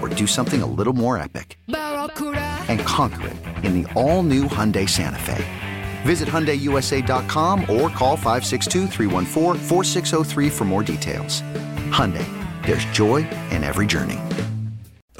or do something a little more epic? And conquer it in the all new Hyundai Santa Fe. Visit HyundaiUSA.com or call 562 for more details. Hyundai, there's joy in every journey.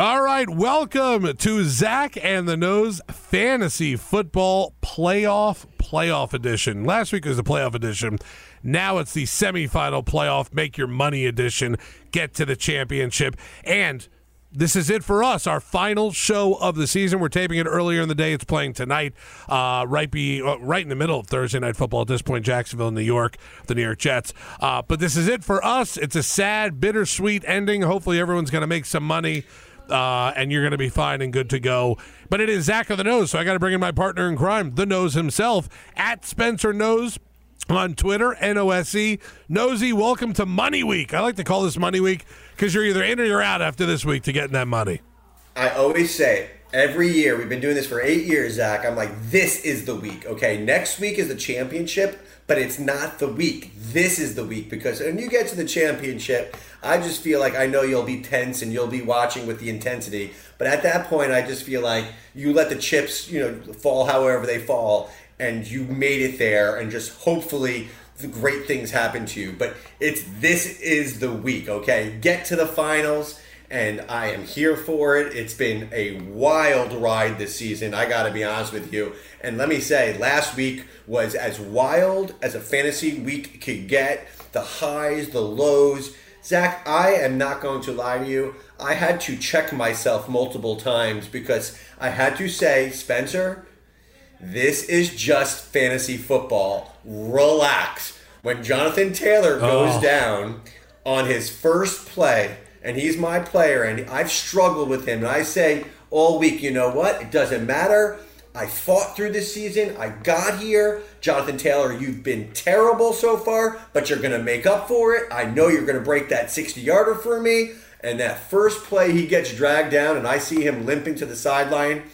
All right, welcome to Zach and the Nose Fantasy Football Playoff Playoff Edition. Last week was the playoff edition. Now it's the semifinal playoff, make your money edition, get to the championship. And this is it for us. Our final show of the season. We're taping it earlier in the day. It's playing tonight, uh, right be uh, right in the middle of Thursday night football. At this point, Jacksonville, New York, the New York Jets. Uh, but this is it for us. It's a sad, bittersweet ending. Hopefully, everyone's going to make some money. Uh, and you're going to be fine and good to go. But it is Zach of the Nose, so I got to bring in my partner in crime, the Nose himself, at Spencer Nose on Twitter, N O S E. Nosy, welcome to Money Week. I like to call this Money Week because you're either in or you're out after this week to getting that money. I always say every year we've been doing this for eight years, Zach. I'm like, this is the week. Okay, next week is the championship, but it's not the week. This is the week because when you get to the championship, I just feel like I know you'll be tense and you'll be watching with the intensity. But at that point, I just feel like you let the chips, you know, fall however they fall, and you made it there, and just hopefully the great things happen to you. But it's this is the week, okay? Get to the finals, and I am here for it. It's been a wild ride this season. I got to be honest with you. And let me say, last week was as wild as a fantasy week could get. The highs, the lows. Zach, I am not going to lie to you. I had to check myself multiple times because I had to say, Spencer, this is just fantasy football. Relax. When Jonathan Taylor goes oh. down on his first play, and he's my player, and I've struggled with him, and I say all week, you know what? It doesn't matter. I fought through this season. I got here. Jonathan Taylor, you've been terrible so far, but you're going to make up for it. I know you're going to break that 60 yarder for me. And that first play, he gets dragged down, and I see him limping to the sideline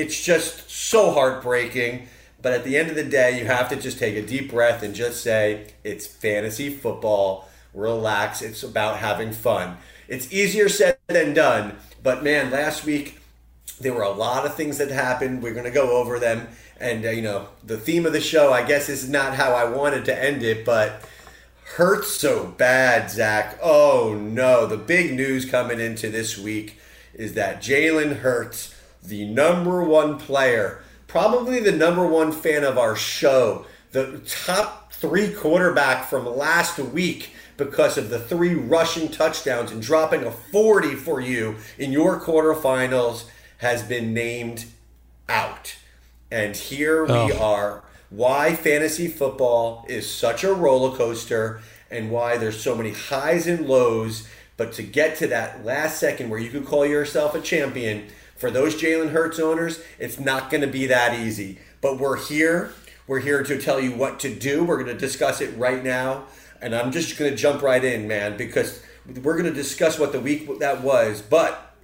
it's just so heartbreaking. But at the end of the day, you have to just take a deep breath and just say, it's fantasy football. Relax. It's about having fun. It's easier said than done. But man, last week, there were a lot of things that happened. We're going to go over them. And, uh, you know, the theme of the show, I guess, is not how I wanted to end it, but hurts so bad, Zach. Oh, no. The big news coming into this week is that Jalen Hurts the number one player, probably the number one fan of our show, the top three quarterback from last week because of the three rushing touchdowns and dropping a 40 for you in your quarterfinals has been named out. And here we oh. are. Why fantasy football is such a roller coaster and why there's so many highs and lows. But to get to that last second where you could call yourself a champion, for those Jalen Hurts owners, it's not going to be that easy. But we're here. We're here to tell you what to do. We're going to discuss it right now. And I'm just going to jump right in, man, because we're going to discuss what the week that was. But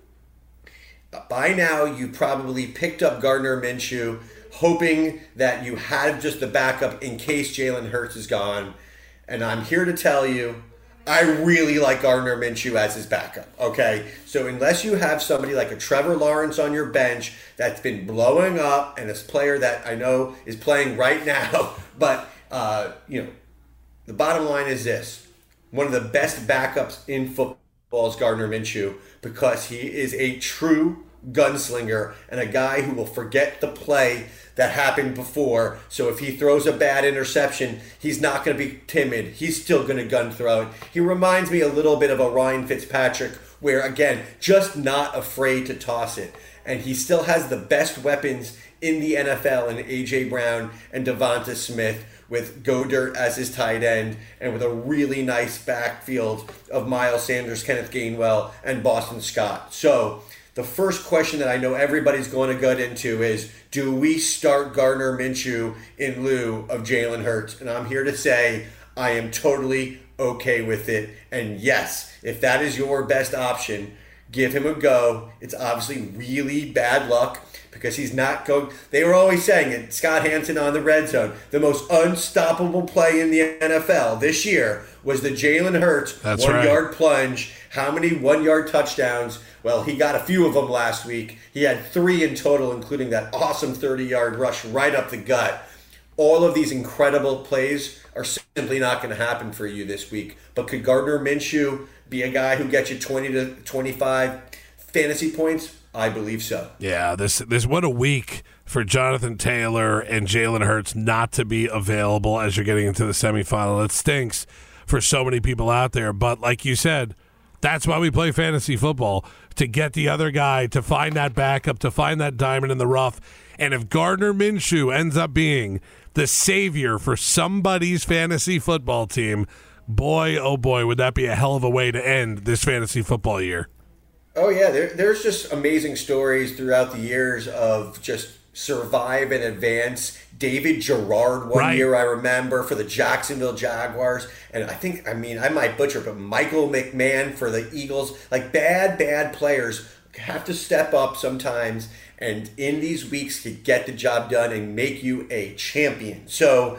by now, you probably picked up Gardner Minshew. hoping that you have just the backup in case Jalen Hurts is gone. And I'm here to tell you, I really like Gardner Minshew as his backup. Okay, so unless you have somebody like a Trevor Lawrence on your bench that's been blowing up and a player that I know is playing right now, but uh, you know, the bottom line is this: one of the best backups in football is Gardner Minshew because he is a true gunslinger and a guy who will forget the play that happened before. So if he throws a bad interception, he's not going to be timid. He's still going to gun throw it. He reminds me a little bit of a Ryan Fitzpatrick, where again, just not afraid to toss it. And he still has the best weapons in the NFL in AJ Brown and Devonta Smith with Goedert as his tight end and with a really nice backfield of Miles Sanders, Kenneth Gainwell, and Boston Scott. So the first question that I know everybody's going to gut into is do we start Gardner Minshew in lieu of Jalen Hurts? And I'm here to say I am totally okay with it. And yes, if that is your best option, give him a go. It's obviously really bad luck because he's not going. They were always saying it. Scott Hanson on the red zone, the most unstoppable play in the NFL this year was the Jalen Hurts That's one right. yard plunge. How many one yard touchdowns? Well, he got a few of them last week. He had three in total, including that awesome 30 yard rush right up the gut. All of these incredible plays are simply not going to happen for you this week. But could Gardner Minshew be a guy who gets you 20 to 25 fantasy points? I believe so. Yeah, this this what a week for Jonathan Taylor and Jalen Hurts not to be available as you're getting into the semifinal. It stinks for so many people out there, but like you said, that's why we play fantasy football to get the other guy to find that backup, to find that diamond in the rough. And if Gardner Minshew ends up being the savior for somebody's fantasy football team, boy, oh boy, would that be a hell of a way to end this fantasy football year. Oh yeah, there, there's just amazing stories throughout the years of just survive and advance. David Garrard one Right. year I remember for the Jacksonville Jaguars, and I think I mean I might butcher, but Michael McMahon for the Eagles. Like bad, bad players have to step up sometimes, and in these weeks to get the job done and make you a champion. So.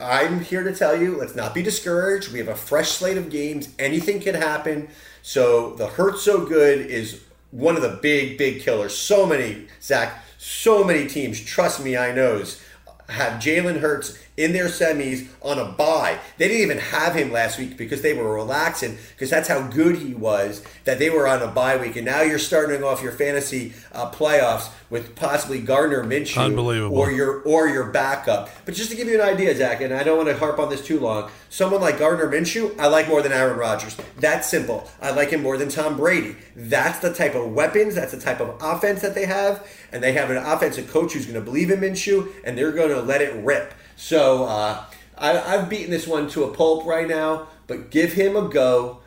I'm here to tell you, let's not be discouraged. We have a fresh slate of games. Anything can happen. So the Hurt So Good is one of the big, big killers. So many, Zach, so many teams, trust me, I knows, have Jalen Hurts in their semis on a bye. They didn't even have him last week because they were relaxing because that's how good he was that they were on a bye week. And now you're starting off your fantasy uh, playoffs with possibly Gardner Minshew Unbelievable. or your or your backup. But just to give you an idea, Zach, and I don't want to harp on this too long, someone like Gardner Minshew, I like more than Aaron Rodgers. That's simple. I like him more than Tom Brady. That's the type of weapons, that's the type of offense that they have, and they have an offensive coach who's going to believe in Minshew, and they're going to let it rip. So uh, I, I've beaten this one to a pulp right now, but give him a go.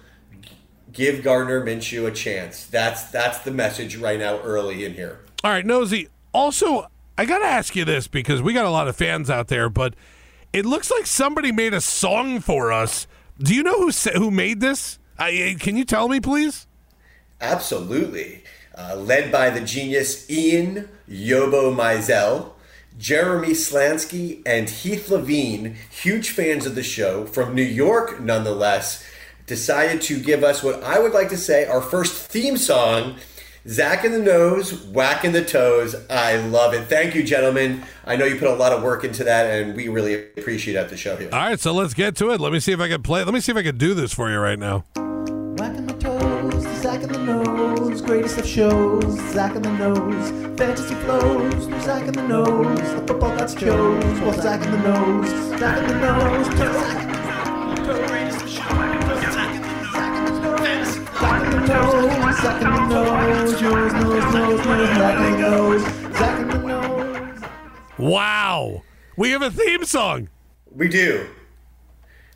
Give Gardner Minshew a chance. That's that's the message right now, early in here. All right, Nosy. Also, I got to ask you this because we got a lot of fans out there, but it looks like somebody made a song for us. Do you know who who made this? I, can you tell me, please? Absolutely. Uh, led by the genius Ian Yobo Mizell, Jeremy Slansky, and Heath Levine, huge fans of the show from New York nonetheless, decided to give us what I would like to say our first theme song. Zach in the nose, whack in the toes. I love it. Thank you, gentlemen. I know you put a lot of work into that, and we really appreciate it at the show here. All right, so let's get to it. Let me see if I can play. Let me see if I can do this for you right now. Whacking my toes, the Zach in the nose, greatest of shows, Zach in the nose, fantasy flows, through Zach in the nose, the football gods chose, well, Zach in the nose, Zach in the nose, to Zach in the nose, greatest of shows, Zach in the nose, Zach in the nose, Zach in the nose, Zach nose, yours, nose, nose, nose, Zach in the nose, Zach in the nose. Wow, we have a theme song. We do.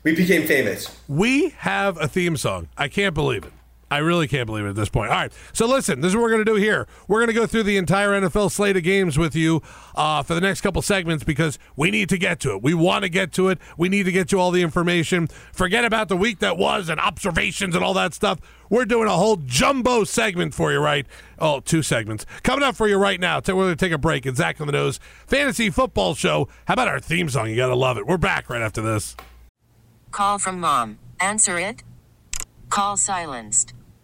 We became famous. We have a theme song. I can't believe it. I really can't believe it at this point. All right, so listen, this is what we're going to do here. We're going to go through the entire NFL slate of games with you uh, for the next couple segments because we need to get to it. We want to get to it. We need to get you all the information. Forget about the week that was and observations and all that stuff. We're doing a whole jumbo segment for you, right? Oh, two segments coming up for you right now. We're going to take a break. It's Zach on the Nose Fantasy Football Show. How about our theme song? You got to love it. We're back right after this. Call from mom. Answer it. Call silenced.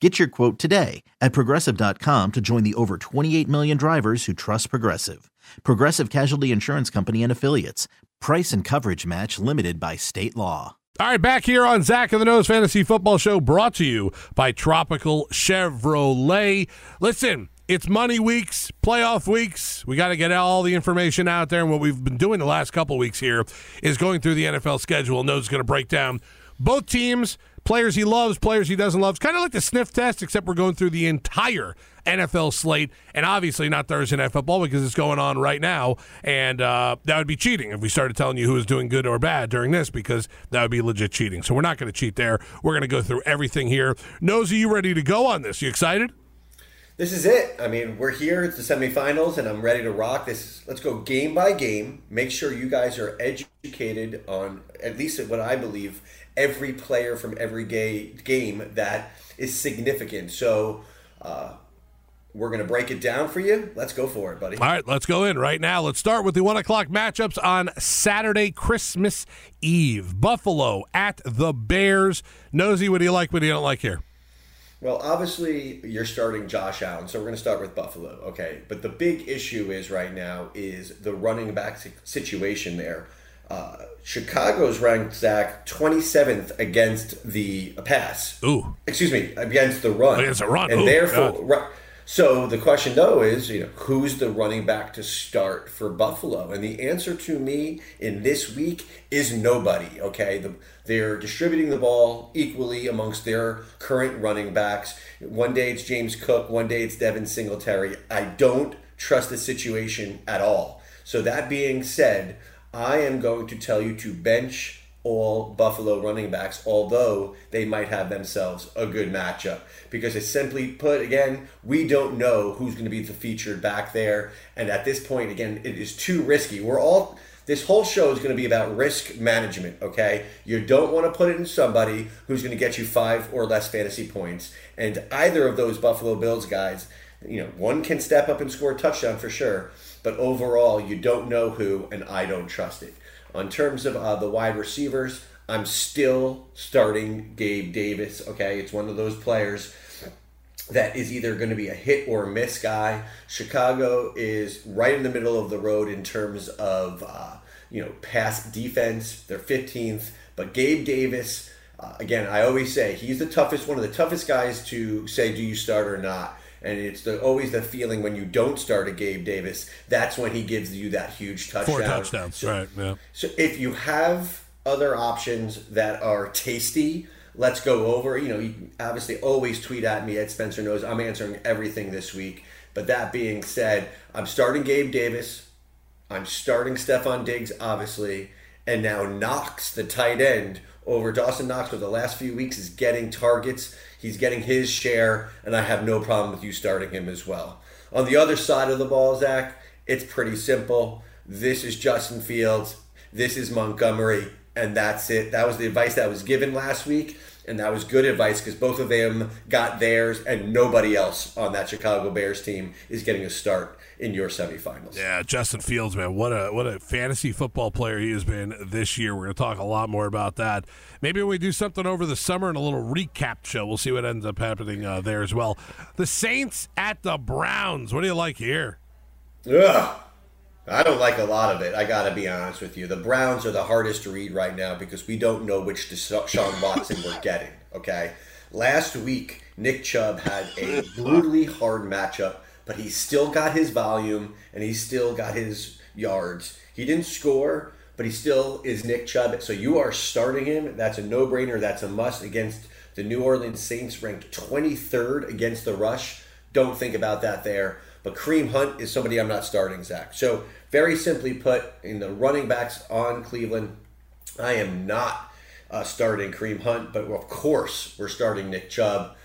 Get your quote today at progressive.com to join the over 28 million drivers who trust Progressive. Progressive Casualty Insurance Company and Affiliates. Price and coverage match limited by state law. All right, back here on Zach and the Nose Fantasy Football Show, brought to you by Tropical Chevrolet. Listen, it's money weeks, playoff weeks. We got to get all the information out there. And what we've been doing the last couple weeks here is going through the NFL schedule. Nose is going to break down both teams, players he loves, players he doesn't love. It's kind of like the sniff test, except we're going through the entire NFL slate, and obviously not Thursday Night Football because it's going on right now, and uh, that would be cheating if we started telling you who is doing good or bad during this because that would be legit cheating. So we're not going to cheat there. We're going to go through everything here. Nosy, you ready to go on this? You excited? This is it. I mean, we're here. It's the semifinals, and I'm ready to rock this. Let's go game by game. Make sure you guys are educated on at least what I believe every player from every gay game that is significant. So uh, we're going to break it down for you. Let's go for it, buddy. All right, let's go in right now. Let's start with the one o'clock matchups on Saturday, Christmas Eve. Buffalo at the Bears. Nosy, what do you like? What do you don't like here? Well, obviously you're starting Josh Allen, so we're going to start with Buffalo, okay? But the big issue is right now is the running back situation there. Uh, Chicago's ranked Zach 27th against the pass. Ooh, excuse me, against the run. Against the run, and Ooh, therefore, right, so the question though is, you know, who's the running back to start for Buffalo? And the answer to me in this week is nobody. Okay, the, they're distributing the ball equally amongst their current running backs. One day it's James Cook, one day it's Devin Singletary. I don't trust the situation at all. So that being said, I am going to tell you to bench all Buffalo running backs, although they might have themselves a good matchup. Because it's simply put, again, we don't know who's going to be the featured back there. And at this point, again, it is too risky. We're all. This whole show is going to be about risk management, okay? You don't want to put it in somebody who's going to get you five or less fantasy points. And either of those Buffalo Bills guys, you know, one can step up and score a touchdown for sure, but overall, you don't know who, and I don't trust it. On terms of uh, the wide receivers, I'm still starting Gabe Davis. Okay, it's one of those players that is either going to be a hit or miss guy. Chicago is right in the middle of the road in terms of uh, you know pass defense. They're 15th, but Gabe Davis. Uh, again, I always say he's the toughest, one of the toughest guys to say, do you start or not? And it's the, always the feeling when you don't start a Gabe Davis, that's when he gives you that huge touchdown. Four touchdowns, so, right? Yeah. So if you have other options that are tasty, let's go over. You know, you obviously always tweet at me at Spencer knows I'm answering everything this week. But that being said, I'm starting Gabe Davis. I'm starting Stefon Diggs, obviously, and now Knox, the tight end, over Dawson Knox for the last few weeks is getting targets. He's getting his share, and I have no problem with you starting him as well. On the other side of the ball, Zach, it's pretty simple. This is Justin Fields. This is Montgomery, and that's it. That was the advice that was given last week, and that was good advice because both of them got theirs, and nobody else on that Chicago Bears team is getting a start in your semifinals. Yeah, Justin Fields, man, what a what a fantasy football player he has been this year. We're going to talk a lot more about that. Maybe we do something over the summer and a little recap show, we'll see what ends up happening uh, there as well. The Saints at the Browns. What do you like here? Ugh. I don't like a lot of it. I got to be honest with you. The Browns are the hardest to read right now because we don't know which Deshaun Watson we're getting. Okay, last week Nick Chubb had a brutally hard matchup, but he still got his volume and he still got his yards. He didn't score, but he still is Nick Chubb. So you are starting him. That's a no-brainer. That's a must against the New Orleans Saints, ranked 23rd against the rush. Don't think about that there. But Kareem Hunt is somebody I'm not starting, Zach. So very simply put, in the running backs on Cleveland, I am not uh, starting Kareem Hunt, but of course we're starting Nick Chubb.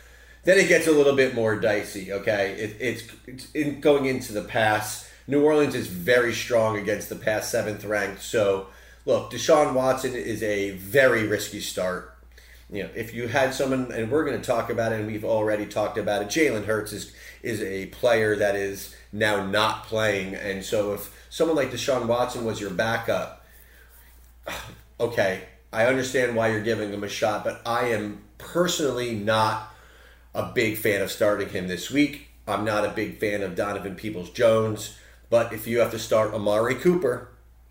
Then it gets a little bit more dicey. Okay, it, it's, it's in, going into the pass. New Orleans is very strong against the pass, seventh ranked. So look, Deshaun Watson is a very risky start. You know, if you had someone, and we're going to talk about it, and we've already talked about it. Jalen Hurts is is a player that is now not playing, and so if someone like Deshaun Watson was your backup, okay, I understand why you're giving him a shot, but I am personally not a big fan of starting him this week. I'm not a big fan of Donovan Peoples Jones, but if you have to start Amari Cooper,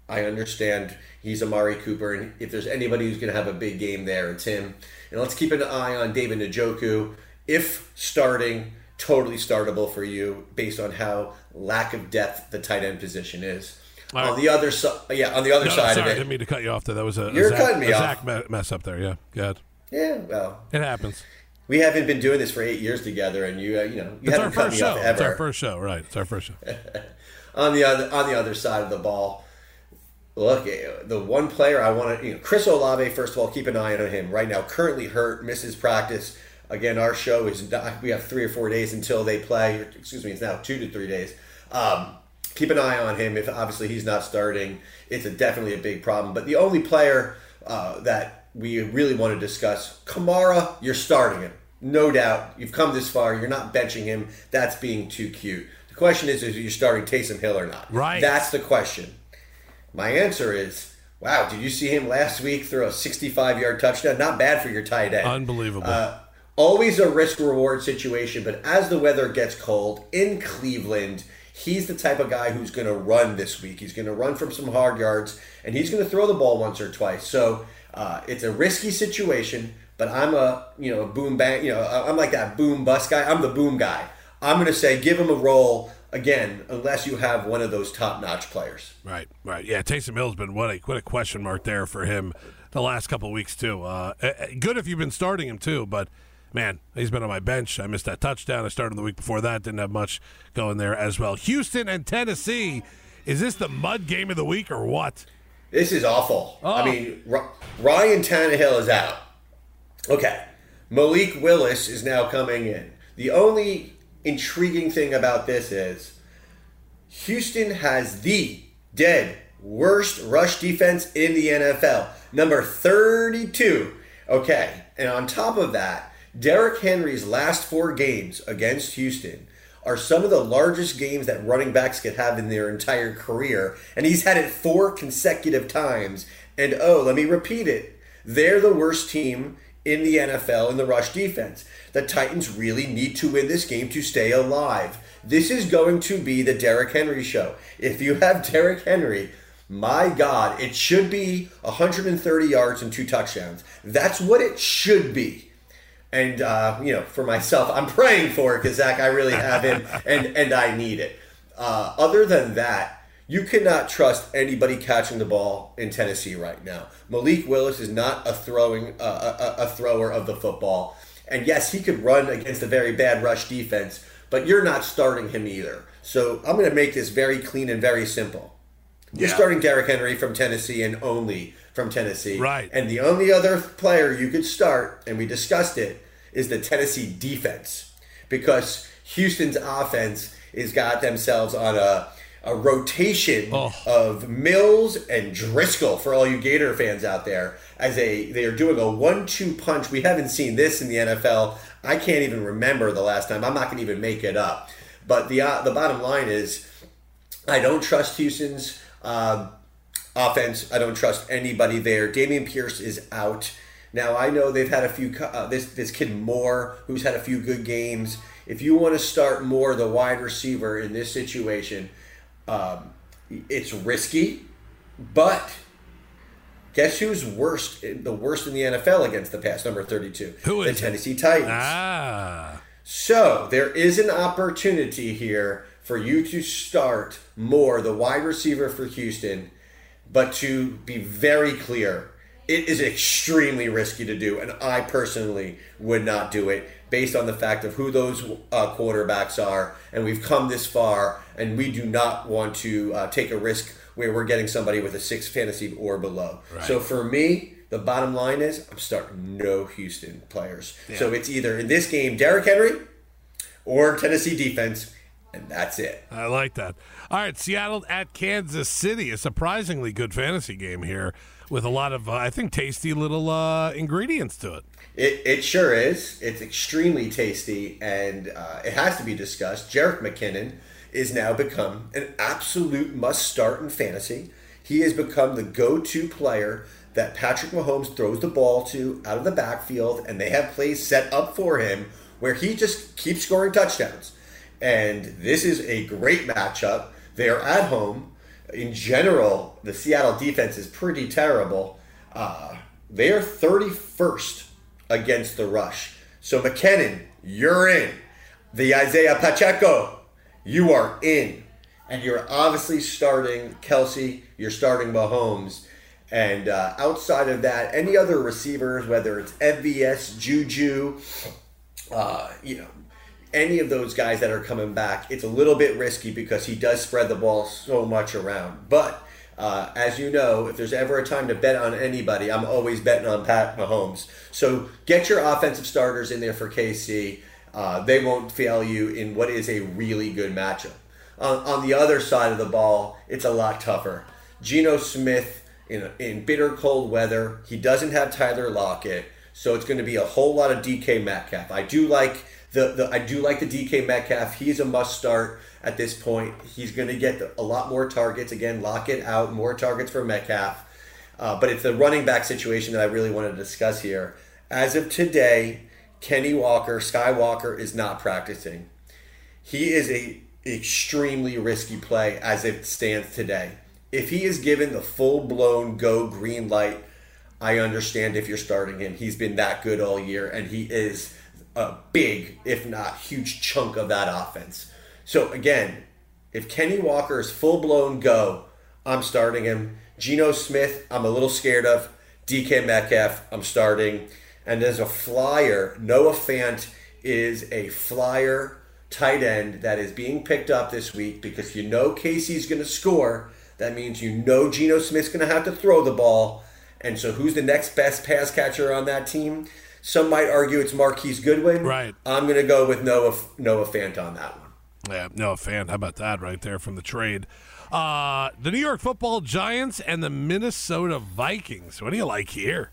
I understand he's Amari Cooper, and if there's anybody who's going to have a big game there, it's him. And let's keep an eye on David Njoku. If starting, totally startable for you based on how lack of depth the tight end position is. On the other side, yeah, on the other No, side sorry, of I it, didn't mean to cut you off there. That was a, a You're Zach, cutting me a off. Zach mess up there. Yeah, good. yeah, well, It happens. We haven't been doing this for eight years together, and you, uh, you know, you It's haven't cut first me show. off It's our ever. first show, right? It's our first show. on the other on the other side of the ball. Look, eh, the one player I want to, you know, Chris Olave. First of all, keep an eye on him right now. Currently hurt, misses practice. Again, our show is we have three or four days until they play. Excuse me, it's now two to three days. Um, keep an eye on him. If obviously he's not starting, it's a, definitely a big problem. But the only player uh, that we really want to discuss, Kamara, you're starting him, no doubt. You've come this far. You're not benching him. That's being too cute. The question is, is you starting Taysom Hill or not? Right. That's the question. My answer is, wow, did you see him last week throw a 65 yard touchdown? Not bad for your tight end. Unbelievable. Uh, always a risk reward situation, but as the weather gets cold in Cleveland, he's the type of guy who's going to run this week. He's going to run from some hard yards, and he's going to throw the ball once or twice. So uh, it's a risky situation, but I'm a you know a boom bang. You know I'm like that boom bust guy. I'm the boom guy. I'm going to say give him a roll again, unless you have one of those top notch players. Right, right. Yeah, Taysom Hill's been what a what a question mark there for him the last couple of weeks too. Uh, good if you've been starting him too, but man, he's been on my bench. I missed that touchdown. I started the week before that. Didn't have much going there as well. Houston and Tennessee. Is this the mud game of the week or what? This is awful. Oh. I mean, R- Ryan Tannehill is out. Okay. Malik Willis is now coming in. The only intriguing thing about this is Houston has the dead worst rush defense in the NFL, number 32. Okay. And on top of that, Derrick Henry's last four games against Houston are some of the largest games that running backs could have in their entire career. And he's had it four consecutive times. And oh, let me repeat it. They're the worst team in the NFL in the rush defense. The Titans really need to win this game to stay alive. This is going to be the Derrick Henry show. If you have Derrick Henry, my God, it should be 130 yards and two touchdowns. That's what it should be. And uh, you know, for myself, I'm praying for it because Zach, I really have him, and and I need it. Uh, other than that, you cannot trust anybody catching the ball in Tennessee right now. Malik Willis is not a throwing uh, a, a thrower of the football, and yes, he could run against a very bad rush defense, but you're not starting him either. So I'm going to make this very clean and very simple. You're Yeah. starting Derrick Henry from Tennessee and only from Tennessee. Right. And the only other player you could start, and we discussed it, is the Tennessee defense. Because Houston's offense has got themselves on a, a rotation Oh. of Mills and Driskel for all you Gator fans out there. As a they are doing a one-two punch. We haven't seen this in the NFL. I can't even remember the last time. I'm not going to even make it up. But the uh, the bottom line is, I don't trust Houston's um, offense. I don't trust anybody there. Dameon Pierce is out. Now I know they've had a few. Uh, this this kid Moore, who's had a few good games. If you want to start Moore, the wide receiver in this situation, um, it's risky, but guess who's worst? The worst in the NFL against the pass, number thirty-two. Who is the is it? Tennessee Titans. Ah. So there is an opportunity here for you to start Moore the wide receiver for Houston, but to be very clear, it is extremely risky to do, and I personally would not do it based on the fact of who those uh, quarterbacks are, and we've come this far, and we do not want to uh, take a risk where we're getting somebody with a six fantasy or below. So for me, the bottom line is I'm starting no Houston players. So it's either in this game Derrick Henry or Tennessee defense, and that's it. I like that. All right, Seattle at Kansas City, a surprisingly good fantasy game here with a lot of, uh, I think, tasty little uh, ingredients to it. It, it sure is. It's extremely tasty, and uh, it has to be discussed. Jerick McKinnon is now become an absolute must start in fantasy. He has become the go to player that Patrick Mahomes throws the ball to out of the backfield, and they have plays set up for him where he just keeps scoring touchdowns. And this is a great matchup. They are at home. In general, the Seattle defense is pretty terrible. Uh, they are 31st against the rush. So, McKinnon, you're in. The Isaiah Pacheco, you are in. And you're obviously starting Kelce, you're starting Mahomes. And uh, outside of that, any other receivers, whether it's MVS, Juju, uh, you know, any of those guys that are coming back, it's a little bit risky because he does spread the ball so much around. But uh, as you know, if there's ever a time to bet on anybody, I'm always betting on Pat Mahomes. So get your offensive starters in there for KC. Uh, they won't fail you in what is a really good matchup. On, on the other side of the ball, it's a lot tougher. Geno Smith in, in bitter cold weather, he doesn't have Tyler Lockett, so it's going to be a whole lot of DK Metcalf. I do like the, the I do like the DK Metcalf. He's a must start at this point. He's going to get a lot more targets. Again, Lockett out, more targets for Metcalf. Uh, but it's the running back situation that I really want to discuss here. As of today, Kenny Walker, Skywalker, is not practicing. He is a extremely risky play as it stands today. If he is given the full blown go green light, I understand if you're starting him. He's been that good all year, and he is a big, if not huge, chunk of that offense. So again, if Kenny Walker is full blown go, I'm starting him. Geno Smith, I'm a little scared of. DK Metcalf, I'm starting. And as a flyer, Noah Fant is a flyer tight end that is being picked up this week because you know KC's going to score. That means you know Geno Smith's going to have to throw the ball. And so who's the next best pass catcher on that team? Some might argue it's Marquise Goodwin. Right. I'm going to go with Noah Noah Fant on that one. Yeah, no fan. How about that right there from the trade? Uh, the New York Football Giants and the Minnesota Vikings. What do you like here?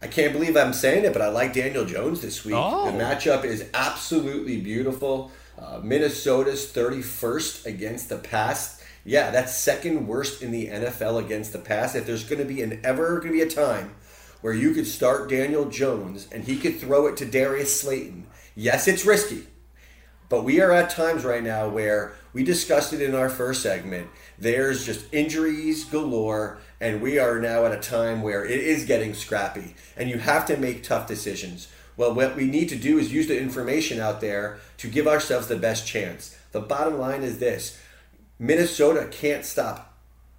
I can't believe I'm saying it, but I like Daniel Jones this week. Oh. The matchup is absolutely beautiful. Uh, Minnesota's 31st against the pass. Yeah, that's second worst in the NFL against the pass. If there's going to be an ever going to be a time where you could start Daniel Jones and he could throw it to Darius Slayton, yes, it's risky. But we are at times right now where we discussed it in our first segment. There's just injuries galore, and we are now at a time where it is getting scrappy, and you have to make tough decisions. Well, what we need to do is use the information out there to give ourselves the best chance. The bottom line is this Minnesota can't stop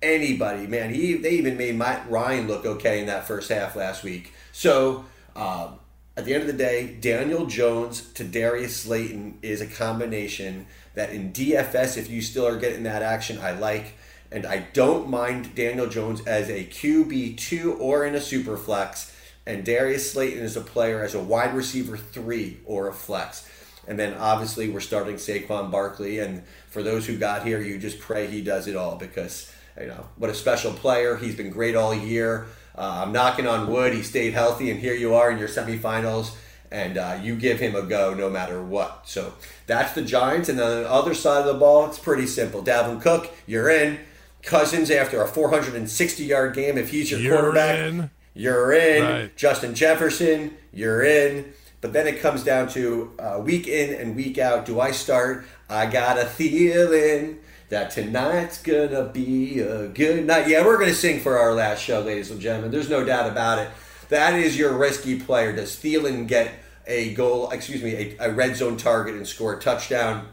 anybody, man. He they even made Matt Ryan look okay in that first half last week. So um, at the end of the day, Daniel Jones to Darius Slayton is a combination that in DFS, if you still are getting that action, I like. and I don't mind Daniel Jones as a QB2 or in a super flex. And Darius Slayton is a player as a wide receiver three or a flex. And then obviously we're starting Saquon Barkley. And for those who got here, you just pray he does it all because, you know, what a special player. He's been great all year. Uh, I'm knocking on wood. He stayed healthy, and here you are in your semifinals, and uh, you give him a go no matter what. So that's the Giants. And on the other side of the ball, it's pretty simple. Dalvin Cook, you're in. Cousins after a 460 yard game, if he's your You're quarterback, in. you're in. Right. Justin Jefferson, you're in. But then it comes down to uh, week in and week out. Do I start? I got a feeling that tonight's gonna be a good night. Yeah, we're gonna sing for our last show, ladies and gentlemen. There's no doubt about it. That is your risky player. Does Thielen get a goal? Excuse me, a, a red zone target and score a touchdown?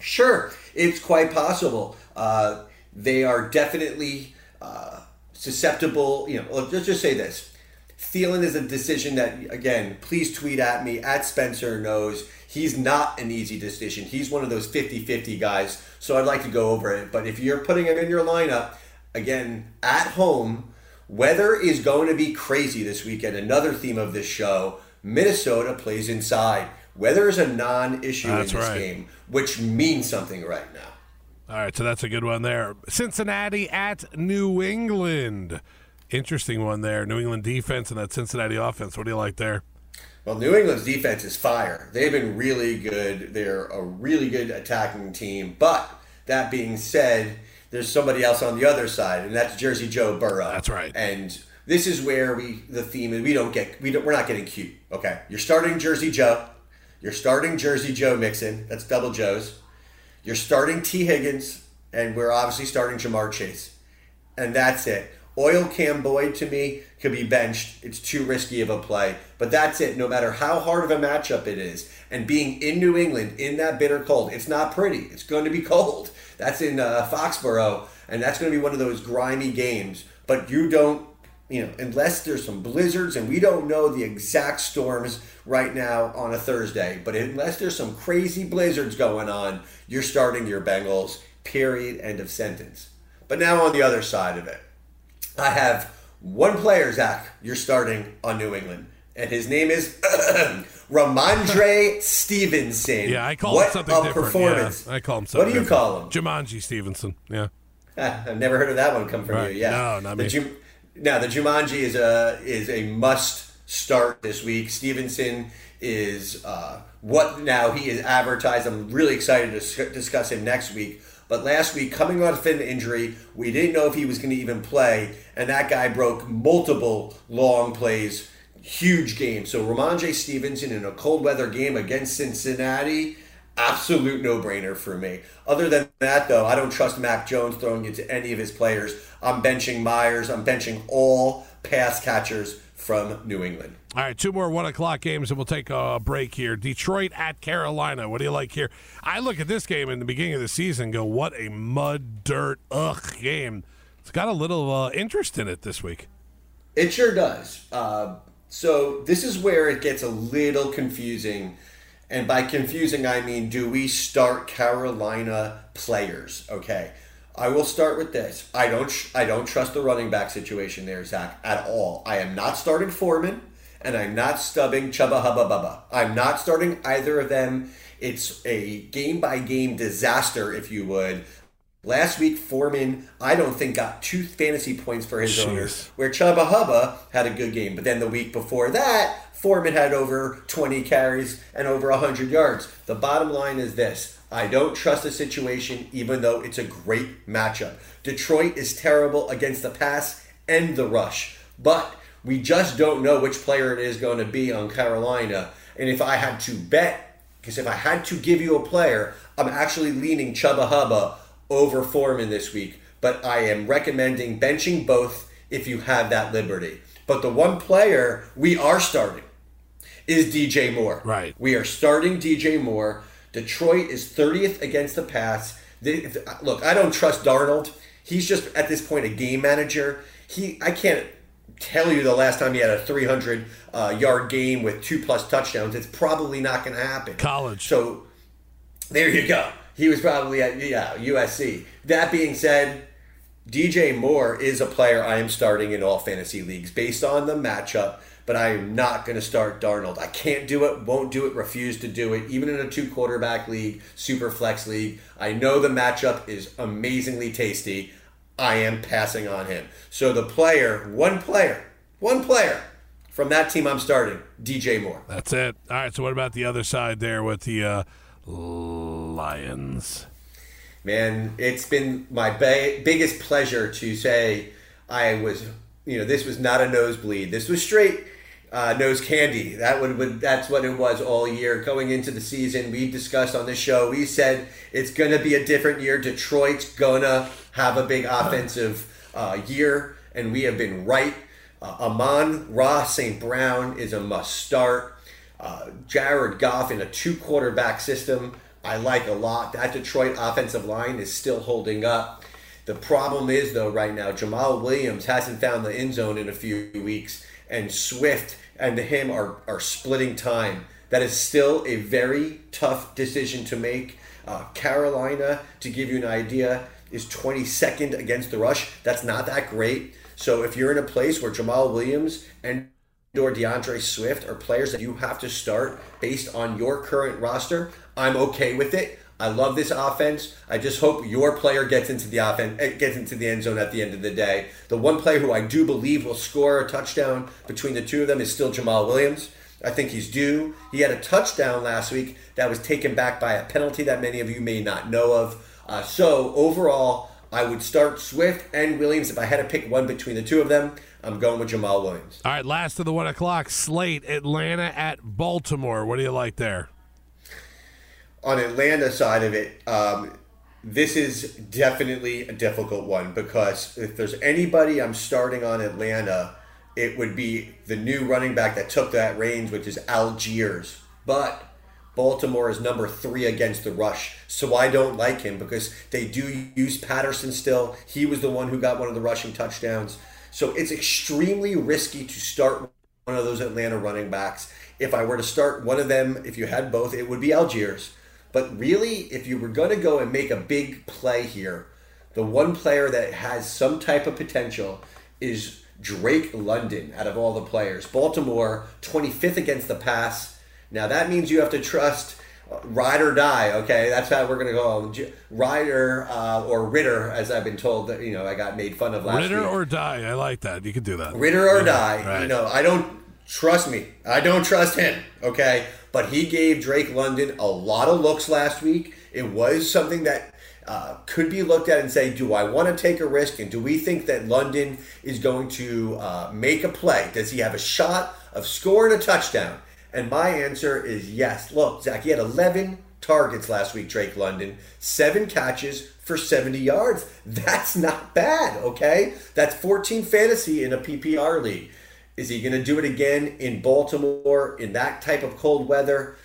Sure, it's quite possible. Uh, they are definitely uh, susceptible. You know, let's just say this. Thielen is a decision that, again, please tweet at me, at Spencer knows. He's not an easy decision. He's one of those 50 50 guys. So I'd like to go over it. But if you're putting him in your lineup, again, at home, weather is going to be crazy this weekend. Another theme of this show Minnesota plays inside. Weather is a non issue in this right. game, which means something right now. All right, so that's a good one there. Cincinnati at New England. Interesting one there. New England defense and that Cincinnati offense. What do you like there? Well, New England's defense is fire. They've been really good. They're a really good attacking team. But that being said, there's somebody else on the other side, and that's Jersey Joe Burrow. That's right. And this is where we the theme is we don't get we don't we're not getting cute. Okay, you're starting Jersey Joe. You're starting Jersey Joe Mixon. That's double Joes. You're starting Tee Higgins, and we're obviously starting Ja'Marr Chase, and that's it. Oil Cam Boyd to me could be benched. It's too risky of a play, but that's it. No matter how hard of a matchup it is, and being in New England in that bitter cold, it's not pretty. It's going to be cold. That's in uh, Foxborough, and that's going to be one of those grimy games. But you don't you know, unless there's some blizzards, and we don't know the exact storms right now on a Thursday, but unless there's some crazy blizzards going on, you're starting your Bengals, period, end of sentence. But now on the other side of it, I have one player, Zach, you're starting on New England, and his name is Rhamondre Stevenson. Yeah, I call what him something a different. performance. Yeah, I call him something What do you different. call him? Jumanji Stevenson. Yeah. I've never heard of that one come from Right. you. Yeah, No, not the me. Jum- now the Jumanji is a is a must start this week. Stevenson is uh, what now he is advertised. I'm really excited to discuss him next week. But last week, coming off an injury, we didn't know if he was going to even play, and that guy broke multiple long plays, huge game. So Rhamondre Stevenson in a cold weather game against Cincinnati, absolute no brainer for me. Other than that, though, I don't trust Mac Jones throwing it to any of his players. I'm benching Meyers. I'm benching all pass catchers from New England. All right, two more one o'clock games, and we'll take a break here. Detroit at Carolina. What do you like here? I look at this game in the beginning of the season, go, what a mud, dirt, ugh game. It's got a little uh, interest in it this week. It sure does. Uh, so this is where it gets a little confusing, and by confusing I mean, do we start Carolina players? Okay, I will start with this. I don't. I don't trust the running back situation there, Zach, at all. I am not starting Foreman, and I'm not stubbing Chubba Hubba Bubba. I'm not starting either of them. It's a game by game disaster, if you would. Last week, Foreman, I don't think, got two fantasy points for his Jeez. owners, where Chubba Hubba had a good game. But then the week before that, Foreman had over 20 carries and over 100 yards. The bottom line is this I don't trust the situation, even though it's a great matchup. Detroit is terrible against the pass and the rush. But we just don't know which player it is going to be on Carolina. And if I had to bet, because if I had to give you a player, I'm actually leaning Chubba Hubba over Foreman this week. But I am recommending benching both if you have that liberty. But the one player we are starting is DJ Moore. Right. We are starting DJ Moore. Detroit is 30th against the pass. They, look, I don't trust Darnold. He's just at this point a game manager. He, I can't tell you the last time he had a 300 uh, yard game with two plus touchdowns. It's probably not going to happen. College. So there you go. He was probably at yeah USC. That being said, DJ Moore is a player I am starting in all fantasy leagues based on the matchup, but I am not going to start Darnold. I can't do it, won't do it, refuse to do it, even in a two quarterback league, super flex league. I know the matchup is amazingly tasty. I am passing on him. So the player, one player, one player from that team I'm starting, DJ Moore. That's it. All right. So what about the other side there with the uh, Lions? Man, it's been my ba- biggest pleasure to say I was, you know, this was not a nosebleed. This was straight uh, nose candy. That would, would that's what it was all year going into the season. We discussed on the show. We said it's going to be a different year. Detroit's gonna have a big offensive uh, year, and we have been right. Uh, Amon-Ra St. Brown is a must start. Uh, Jared Goff in a two quarterback system, I like a lot. That Detroit offensive line is still holding up. The problem is, though, right now, Jamaal Williams hasn't found the end zone in a few weeks, and Swift and him are, are splitting time. That is still a very tough decision to make. Uh, Carolina, to give you an idea, is 22nd against the rush. That's not that great. So if you're in a place where Jamaal Williams and or D'Andre Swift are players that you have to start based on your current roster, I'm okay with it. I love this offense. I just hope your player gets into the offense, eh, gets into the end zone at the end of the day. The one player who I do believe will score a touchdown between the two of them is still Jamaal Williams. I think he's due. He had a touchdown last week that was taken back by a penalty that many of you may not know of. Uh, so overall, I would start Swift and Williams if I had to pick one between the two of them. I'm going with Jamaal Williams. All right, last of the one o'clock slate: Atlanta at Baltimore. What do you like there? On Atlanta side of it, um, this is definitely a difficult one because if there's anybody I'm starting on Atlanta, it would be the new running back that took that range, which is Allgeier. But Baltimore is number three against the rush. So I don't like him because they do use Patterson still. He was the one who got one of the rushing touchdowns. So it's extremely risky to start one of those Atlanta running backs. If I were to start one of them, if you had both, it would be Allgeier. But really, if you were going to go and make a big play here, the one player that has some type of potential is Drake London out of all the players. Baltimore, 25th against the pass. Now that means you have to trust ride or die. Okay, that's how we're gonna go. Rider uh, or Ridder, as I've been told that you know I got made fun of last week. Ridder week. or die. I like that. You can do that. Ridder or Yeah, die. right. You know, I don't trust me. I don't trust him. Okay, but he gave Drake London a lot of looks last week. It was something that. Uh, could be looked at and say, do I want to take a risk? And do we think that London is going to uh, make a play? Does he have a shot of scoring a touchdown? And my answer is yes. Look, Zach, he had 11 targets last week, Drake London, seven catches for 70 yards. That's not bad, okay? That's 14 fantasy in a PPR league. Is he going to do it again in Baltimore in that type of cold weather?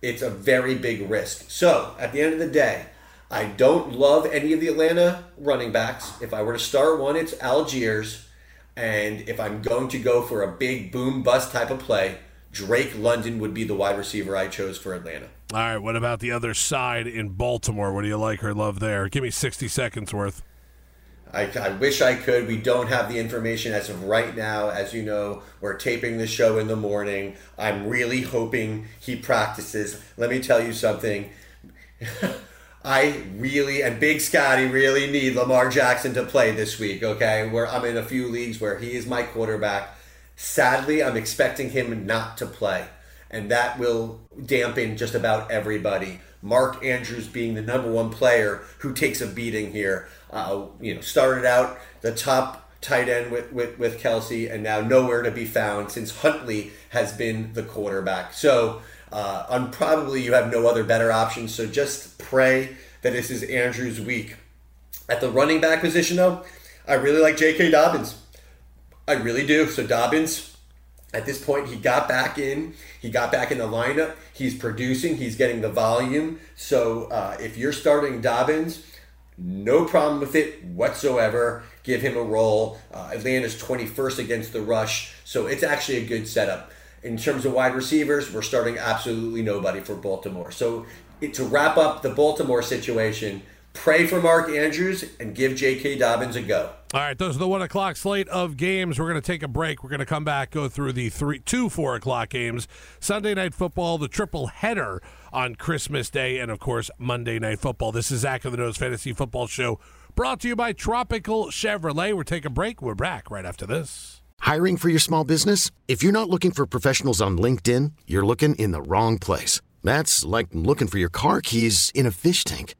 It's a very big risk. So, at the end of the day, I don't love any of the Atlanta running backs. If I were to start one, it's Allgeier. And if I'm going to go for a big boom bust type of play, Drake London would be the wide receiver I chose for Atlanta. All right. What about the other side in Baltimore? What do you like or love there? Give me 60 seconds worth. I, I wish I could. We don't have the information as of right now. As you know, we're taping the show in the morning. I'm really hoping he practices. Let me tell you something. I really and Big Scotty really need Lamar Jackson to play this week. Okay, where I'm in a few leagues where he is my quarterback. Sadly, I'm expecting him not to play, and that will dampen just about everybody. Mark Andrews being the number one player who takes a beating here. Uh, you know, started out the top tight end with, with, with Kelce, and now nowhere to be found since Huntley has been the quarterback. So, uh, probably you have no other better options. So just pray that this is Andrews' week. At the running back position, though, I really like J.K. Dobbins. I really do. So Dobbins, at this point, he got back in. He got back in the lineup. He's producing. He's getting the volume. So uh, if you're starting Dobbins, no problem with it whatsoever. Give him a role. Uh, Atlanta's 21st against the rush, so it's actually a good setup. In terms of wide receivers, we're starting absolutely nobody for Baltimore. So it, to wrap up the Baltimore situation, pray for Mark Andrews and give J.K. Dobbins a go. All right, those are the one o'clock slate of games. We're going to take a break. We're going to come back, go through the three, two four o'clock games. Sunday night football, the triple header on Christmas Day, and of course Monday night football. This is Zach of the Nose Fantasy Football Show, brought to you by Tropical Chevrolet. We're taking a break. We're back right after this. Hiring for your small business? If you're not looking for professionals on LinkedIn, you're looking in the wrong place. That's like looking for your car keys in a fish tank.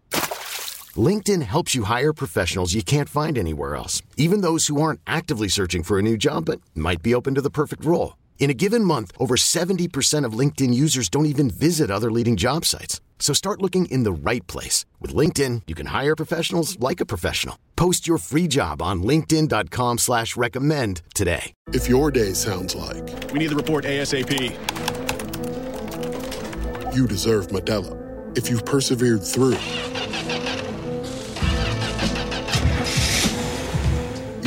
LinkedIn helps you hire professionals you can't find anywhere else, even those who aren't actively searching for a new job but might be open to the perfect role. In a given month, over 70% of LinkedIn users don't even visit other leading job sites. So start looking in the right place. With LinkedIn, you can hire professionals like a professional. Post your free job on linkedin.com slash recommend today. If your day sounds like We need the report ASAP. you deserve Modelo. If you've persevered through,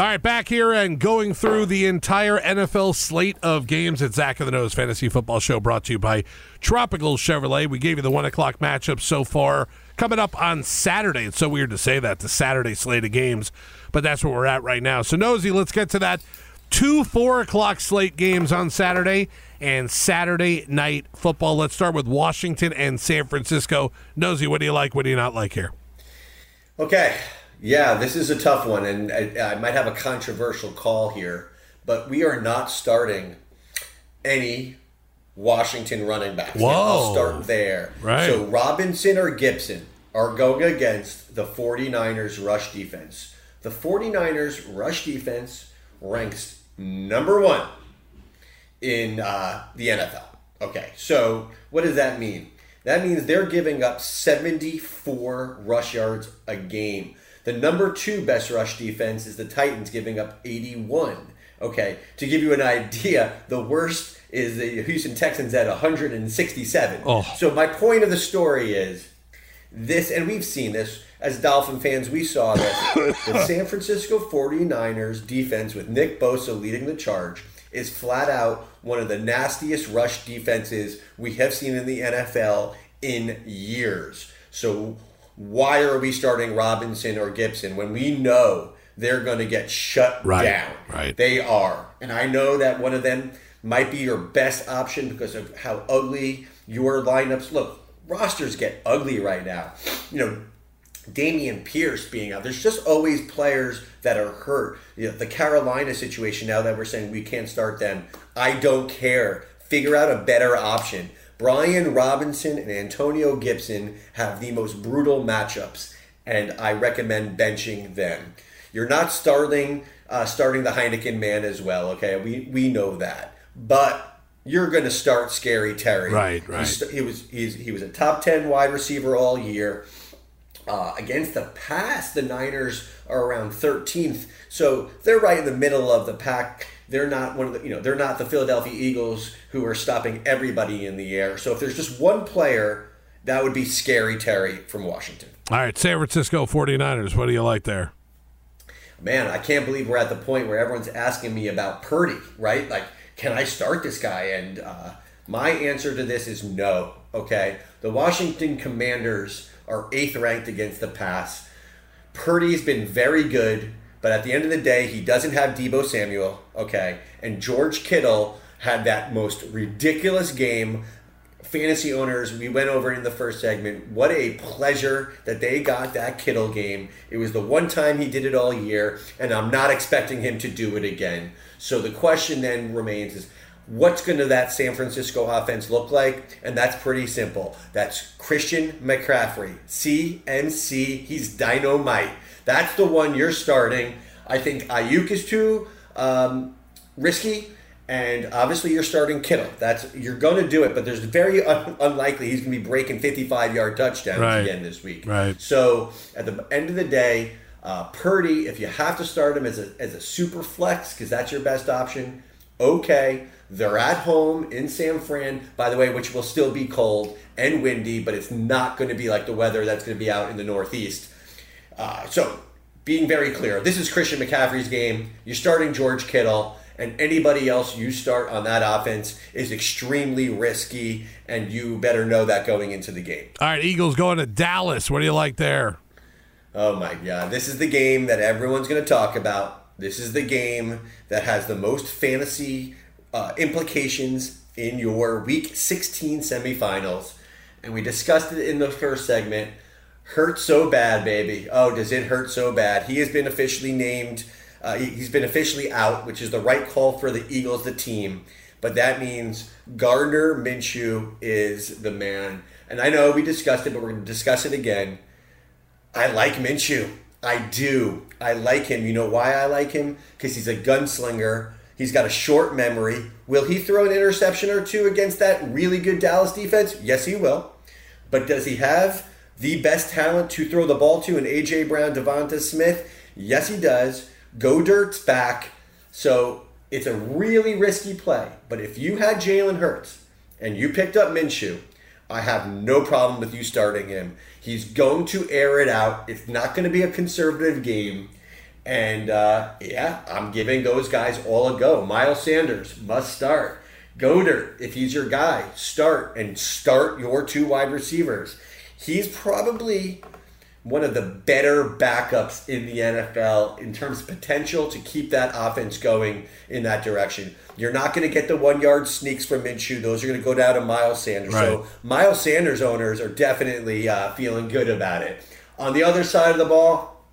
All right, back here and going through the entire NFL slate of games at Zach of the Nose Fantasy Football Show brought to you by Tropical Chevrolet. We gave you the one o'clock matchup so far. Coming up on Saturday. It's so weird to say that, the Saturday slate of games, but that's where we're at right now. So, Nosy, let's get to that. Two four o'clock slate games on Saturday and Saturday night football. Let's start with Washington and San Francisco. Nosy, what do you like? What do you not like here? Okay. Yeah, this is a tough one, and I, I might have a controversial call here, but we are not starting any Washington running backs. Whoa. I'll start there. Right. So Robinson or Gibson are going against the 49ers rush defense. The 49ers rush defense ranks number one in uh, the NFL. Okay, so what does that mean? That means they're giving up 74 rush yards a game. The number two best rush defense is the Titans, giving up 81. Okay, to give you an idea, the worst is the Houston Texans at 167. Oh. So my point of the story is this, and we've seen this as Dolphin fans, we saw this. the San Francisco 49ers defense with Nick Bosa leading the charge is flat out one of the nastiest rush defenses we have seen in the NFL in years. So why are we starting Robinson or Gibson when we know they're going to get shut Right, down? right. They are. And I know that one of them might be your best option because of how ugly your lineups look. Rosters get ugly right now. You know, Dameon Pierce being out. There's just always players that are hurt. You know, the Carolina situation now that we're saying we can't start them. I don't care. Figure out a better option. Brian Robinson and Antonio Gibson have the most brutal matchups, and I recommend benching them. You're not starting uh, starting the Heineken man as well. Okay, we we know that, but you're going to start Scary Terry. Right, right. He's- he was he's, he was a top ten wide receiver all year. Uh, against the pass, the Niners are around 13th, so they're right in the middle of the pack. They're not one of the you know they're not the Philadelphia Eagles who are stopping everybody in the air. So if there's just one player, that would be Scary Terry from Washington. All right, San Francisco 49ers. What do you like there? man, I can't believe we're at the point where everyone's asking me about Purdy, right? Like, can I start this guy? And uh, my answer to this is no. Okay, the Washington Commanders are eighth ranked against the pass. Purdy's been very good, but at the end of the day, he doesn't have Deebo Samuel. Okay, and George Kittle had that most ridiculous game fantasy owners, we went over in the first segment. What a pleasure that they got that Kittle game. It was the one time he did it all year, and I'm not expecting him to do it again. So the question then remains is what's going to that San Francisco offense look like? And that's pretty simple. That's Christian McCaffrey, CMC. He's dynamite. That's the one you're starting. I think Aiyuk is too um, risky. And obviously, you're starting Kittle. That's you're going to do it, but there's very un- unlikely he's going to be breaking 55 yard touchdowns Right. again this week. Right. So at the end of the day, uh, Purdy, if you have to start him as a as a super flex because that's your best option, okay. They're at home in San Fran, by the way, which will still be cold and windy, but it's not going to be like the weather that's going to be out in the Northeast. Uh, so, being very clear, this is Christian McCaffrey's game. You're starting George Kittle, and anybody else you start on that offense is extremely risky, and you better know that going into the game. All right, Eagles going to Dallas. What do you like there? Oh my God. This is the game that everyone's going to talk about. This is the game that has the most fantasy uh, implications in your week 16 semifinals. And we discussed it in the first segment. Hurt so bad, baby. Oh, does it hurt so bad? He has been officially named, uh, he- he's been officially out, which is the right call for the Eagles, the team. But that means Gardner Minshew is the man. And I know we discussed it, but we're going to discuss it again. I like Minshew. I do. I like him. You know why I like him? Because he's a gunslinger. He's got a short memory. Will he throw an interception or two against that really good Dallas defense? Yes, he will. But does he have the best talent to throw the ball to in A.J. Brown, DeVonta Smith? Yes, he does. Goedert's back. So it's a really risky play. But if you had Jalen Hurts and you picked up Minshew, I have no problem with you starting him. He's going to air it out. It's not going to be a conservative game. And uh, yeah, I'm giving those guys all a go. Miles Sanders must start. Goedert, if he's your guy, start and start your two wide receivers. He's probably one of the better backups in the NFL in terms of potential to keep that offense going in that direction. You're not going to get the one yard sneaks from Minshew. Those are going to go down to Miles Sanders. So Miles Sanders owners are definitely uh, feeling good about it. On the other side of the ball,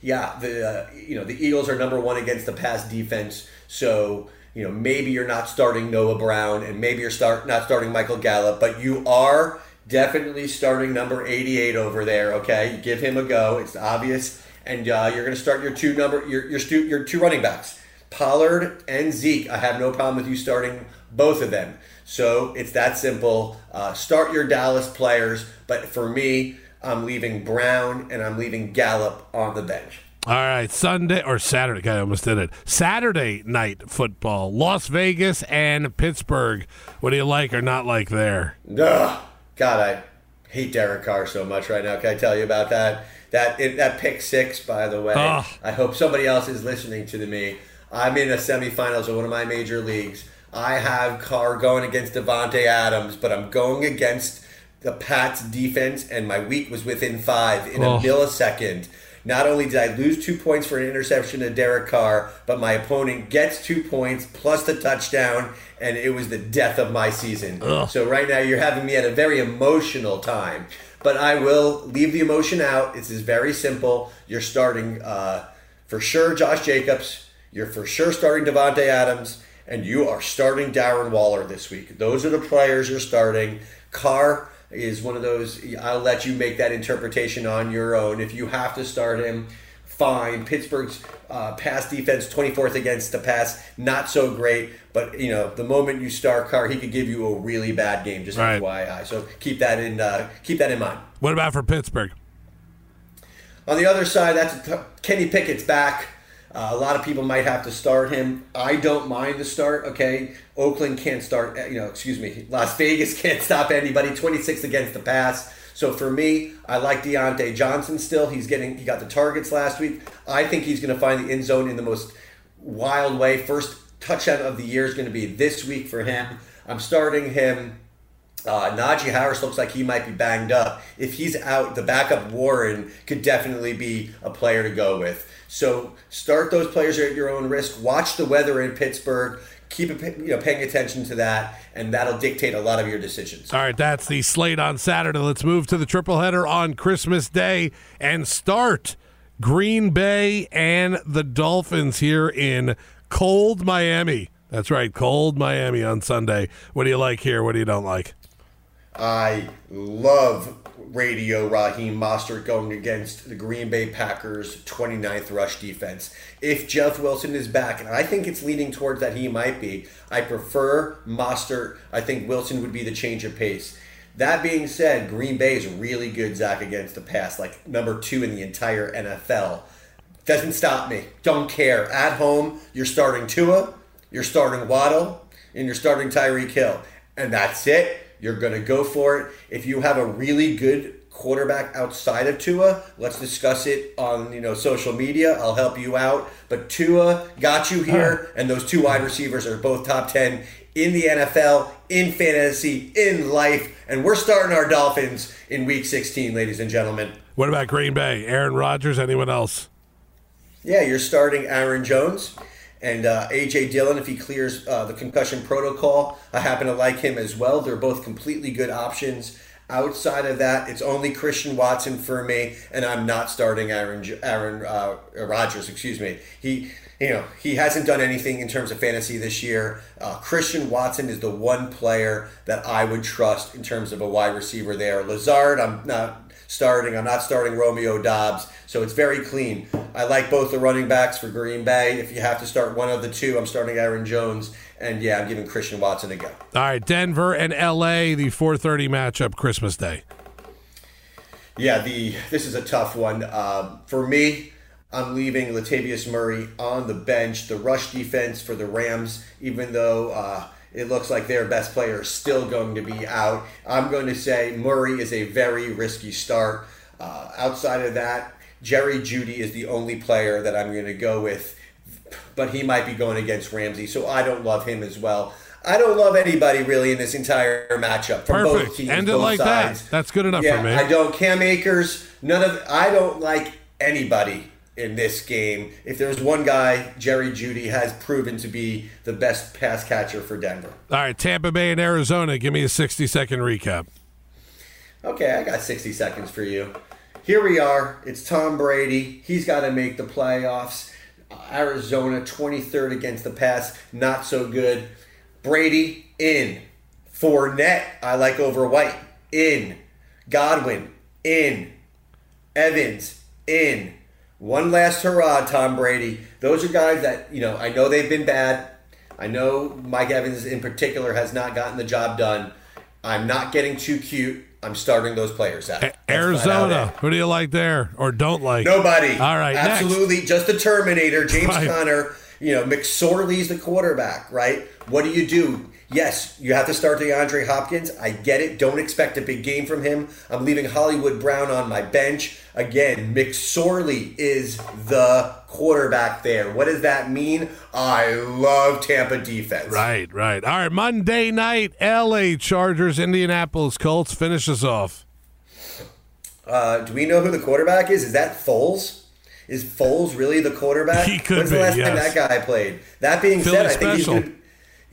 yeah, the uh, you know the Eagles are number one against the pass defense. So you know maybe you're not starting Noah Brown and maybe you're start not starting Michael Gallup, but you are definitely starting number 88 over there. Okay, you give him a go. It's obvious, and uh, you're going to start your two number your your, stu- your two running backs, Pollard and Zeke. I have no problem with you starting both of them. So it's that simple. Uh, start your Dallas players, but for me, I'm leaving Brown and I'm leaving Gallup on the bench. All right, Sunday or Saturday. God, I almost did it. Saturday night football, Las Vegas and Pittsburgh. What do you like or not like there? Ugh. God, I hate Derek Carr so much right now. Can I tell you about that? That it, that pick six, by the way. Ugh. I hope somebody else is listening to me. I'm in a semifinals of one of my major leagues. I have Carr going against Davante Adams, but I'm going against the Pats defense, and my week was within five in a oh. millisecond. Not only did I lose two points for an interception to Derek Carr, but my opponent gets two points plus the touchdown, and it was the death of my season. So right now you're having me at a very emotional time. But I will leave the emotion out. This is very simple. You're starting uh, for sure Josh Jacobs. You're for sure starting Davante Adams, and you are starting Darren Waller this week. Those are the players you're starting. Carr is one of those. I'll let you make that interpretation on your own. If you have to start him, fine. Pittsburgh's uh, pass defense, 24th against the pass, not so great. But you know, the moment you start Carr, he could give you a really bad game. Just Right. FYI. So keep that in. Uh, keep that in mind. What about for Pittsburgh? On the other side, that's Kenny Pickett's back. Uh, a lot of people might have to start him. I don't mind the start. Okay, Oakland can't start. uh, You know, excuse me. Las Vegas can't stop anybody. 26th against the pass. So for me, I like Diontae Johnson still. He's getting. He got the targets last week. I think he's going to find the end zone in the most wild way. First touchdown of the year is going to be this week for him. I'm starting him. Uh, Najee Harris looks like he might be banged up. If he's out, the backup Warren could definitely be a player to go with. So start those players at your own risk. Watch the weather in Pittsburgh. Keep you know paying attention to that, and that'll dictate a lot of your decisions. All right, that's the slate on Saturday. Let's move to the triple header on Christmas Day and start Green Bay and the Dolphins here in cold Miami. That's right. Cold Miami on Sunday. What do you like here? What do you don't like? I love radio Raheem Mostert going against the Green Bay Packers 29th rush defense. If Jeff Wilson is back, and I think it's leaning towards that he might be, I prefer Mostert. I think Wilson would be the change of pace. That being said, Green Bay is really good, Zach, against the pass, like number two in the entire NFL. Doesn't stop me. Don't care. At home, you're starting Tua, you're starting Waddle, and you're starting Tyreek Hill. And that's it. You're going to go for it. If you have a really good quarterback outside of Tua, let's discuss it on you know social media. I'll help you out. But Tua got you here, and those two wide receivers are both top ten in the NFL, in fantasy, in life, and we're starting our Dolphins in Week 16, ladies and gentlemen. What about Green Bay? Aaron Rodgers? Anyone else? Yeah, you're starting Aaron Jones and uh, AJ Dillon if he clears uh, the concussion protocol. I happen to like him as well. They're both completely good options. Outside of that, it's only Christian Watson for me, and I'm not starting Aaron Aaron uh, Rodgers. Excuse me. He you know he hasn't done anything in terms of fantasy this year. Uh, Christian Watson is the one player that I would trust in terms of a wide receiver there. Lazard, I'm not starting. I'm not starting Romeo Doubs. So it's very clean. I like both the running backs for Green Bay. If you have to start one of the two, I'm starting Aaron Jones. And yeah, I'm giving Christian Watson a go. All right, Denver and LA, the 4:30 matchup Christmas Day. Yeah, the this is a tough one uh, for me. I'm leaving Latavius Murray on the bench. The rush defense for the Rams, even though uh, it looks like their best player is still going to be out. I'm going to say Murray is a very risky start. Uh, outside of that, Jerry Jeudy is the only player that I'm going to go with, but he might be going against Ramsey, so I don't love him as well. I don't love anybody really in this entire matchup from Perfect. both teams. End it like sides. that. That's good enough yeah, for me. I don't. Cam Akers, none of. I don't like anybody in this game. If there's one guy, Jerry Jeudy has proven to be the best pass catcher for Denver. All right, Tampa Bay and Arizona. Give me a 60 second recap. Okay, I got 60 seconds for you. Here we are. It's Tom Brady. He's got to make the playoffs. Arizona 23rd against the pass, not so good. Brady in. Fournette, I like over White. In. Godwin, in. Evans, in. One last hurrah, Tom Brady. Those are guys that, you know, I know they've been bad. I know Mike Evans in particular has not gotten the job done. I'm not getting too cute. I'm starting those players out. That's flat out Arizona. Who do you like there or don't like? Nobody. All right, next. Absolutely. Just the Terminator, James Right. Conner. You know, McSorley's the quarterback, right? What do you do? Yes, you have to start DeAndre Hopkins. I get it. Don't expect a big game from him. I'm leaving Hollywood Brown on my bench. Again, McSorley is the quarterback there. What does that mean? I love Tampa defense. Right, right. All right, Monday night, LA Chargers, Indianapolis Colts. Finish us off. Uh, do we know who the quarterback is? Is that Foles? Is Foles really the quarterback? He could When's be, the last time that guy played? That being Philly said, I think special. he's gonna,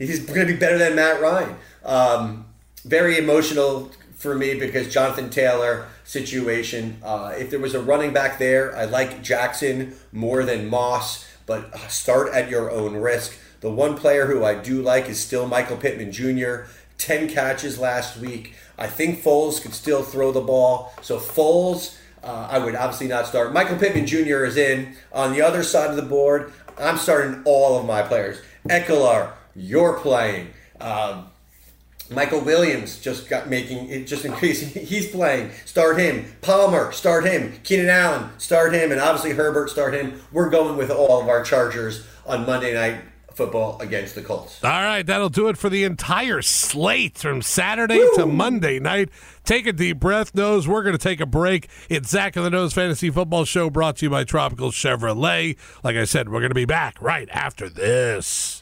he's going to be better than Matt Ryan. Um, very emotional for me because Jonathan Taylor situation. Uh, if there was a running back there, I like Jackson more than Moss, but start at your own risk. The one player who I do like is still Michael Pittman Jr. 10 catches last week. I think Foles could still throw the ball. So Foles, uh, I would obviously not start. Michael Pittman Jr. is in. On the other side of the board, I'm starting all of my players. Ekeler, you're playing. Um, Michael Williams just got making it just increasing. He's playing. Start him. Palmer, start him. Keenan Allen, start him. And obviously Herbert, start him. We're going with all of our Chargers on Monday night football against the Colts. All right, that'll do it for the entire slate from Saturday to Monday night. Take a deep breath, nose. We're going to take a break. It's Zach of the Nose Fantasy Football Show brought to you by Tropical Chevrolet. Like I said, we're going to be back right after this.